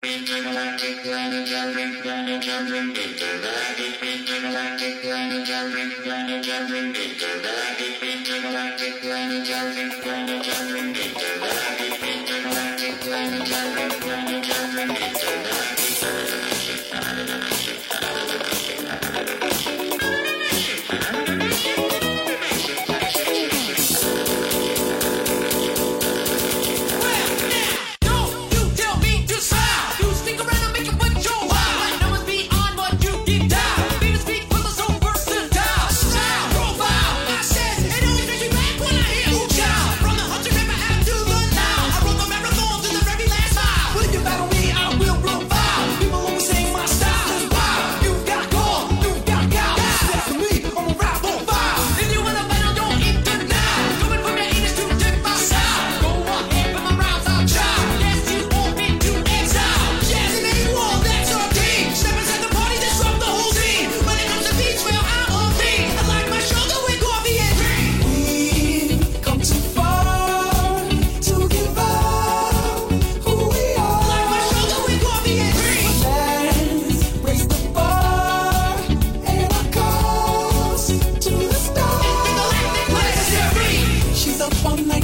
Intergalactic planetary planetary intergalactic intergalactic planetary planetary intergalactic intergalactic planetary planetary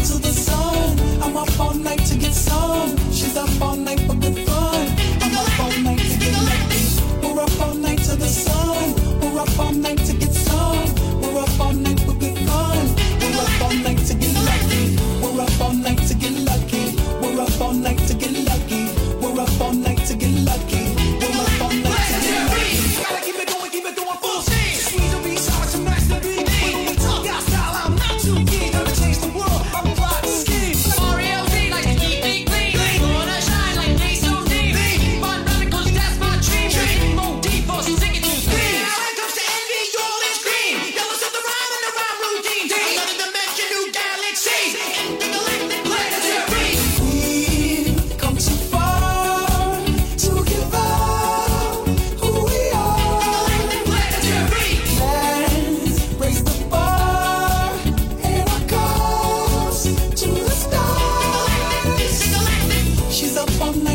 to the sun. I'm up all night.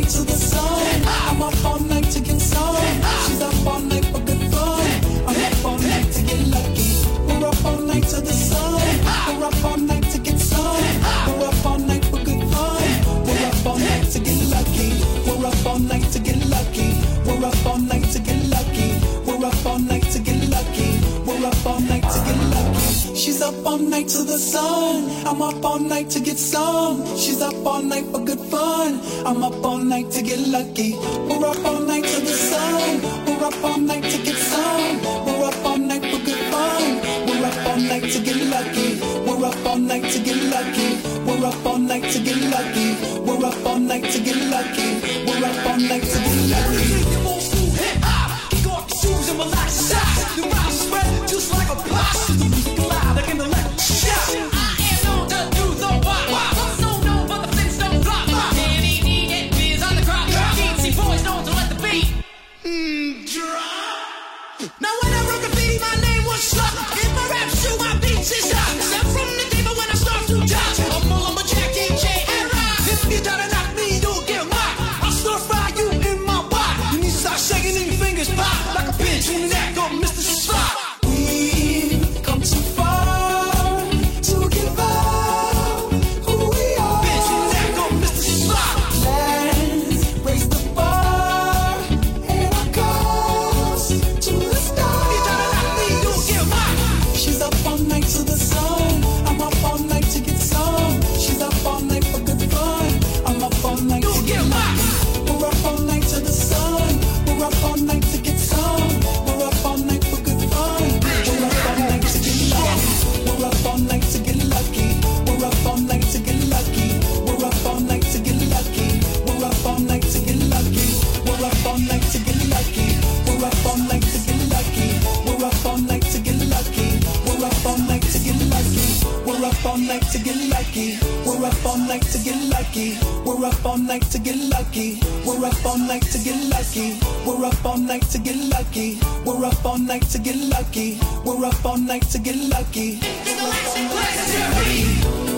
to the sun. I'm up all night to get up all night to the sun. I'm up all night to get some. She's up all night for good fun. I'm up all night to get lucky. We're up all night to the sun. We're up all night to get some. We're up all night for good fun. We're up all night to get lucky. We're up all night to get lucky. We're up all night to get lucky. We're up all night to get lucky. We're up all night to get lucky. Everything you want to hip hop. Kick off your shoes and relax your socks. Now up all night to get lucky. We're up all night to get lucky. We're up all night to get lucky. We're up all night to get lucky. We're up all night to get lucky. We're up all night to get lucky. We're up all night to get lucky. It's the last.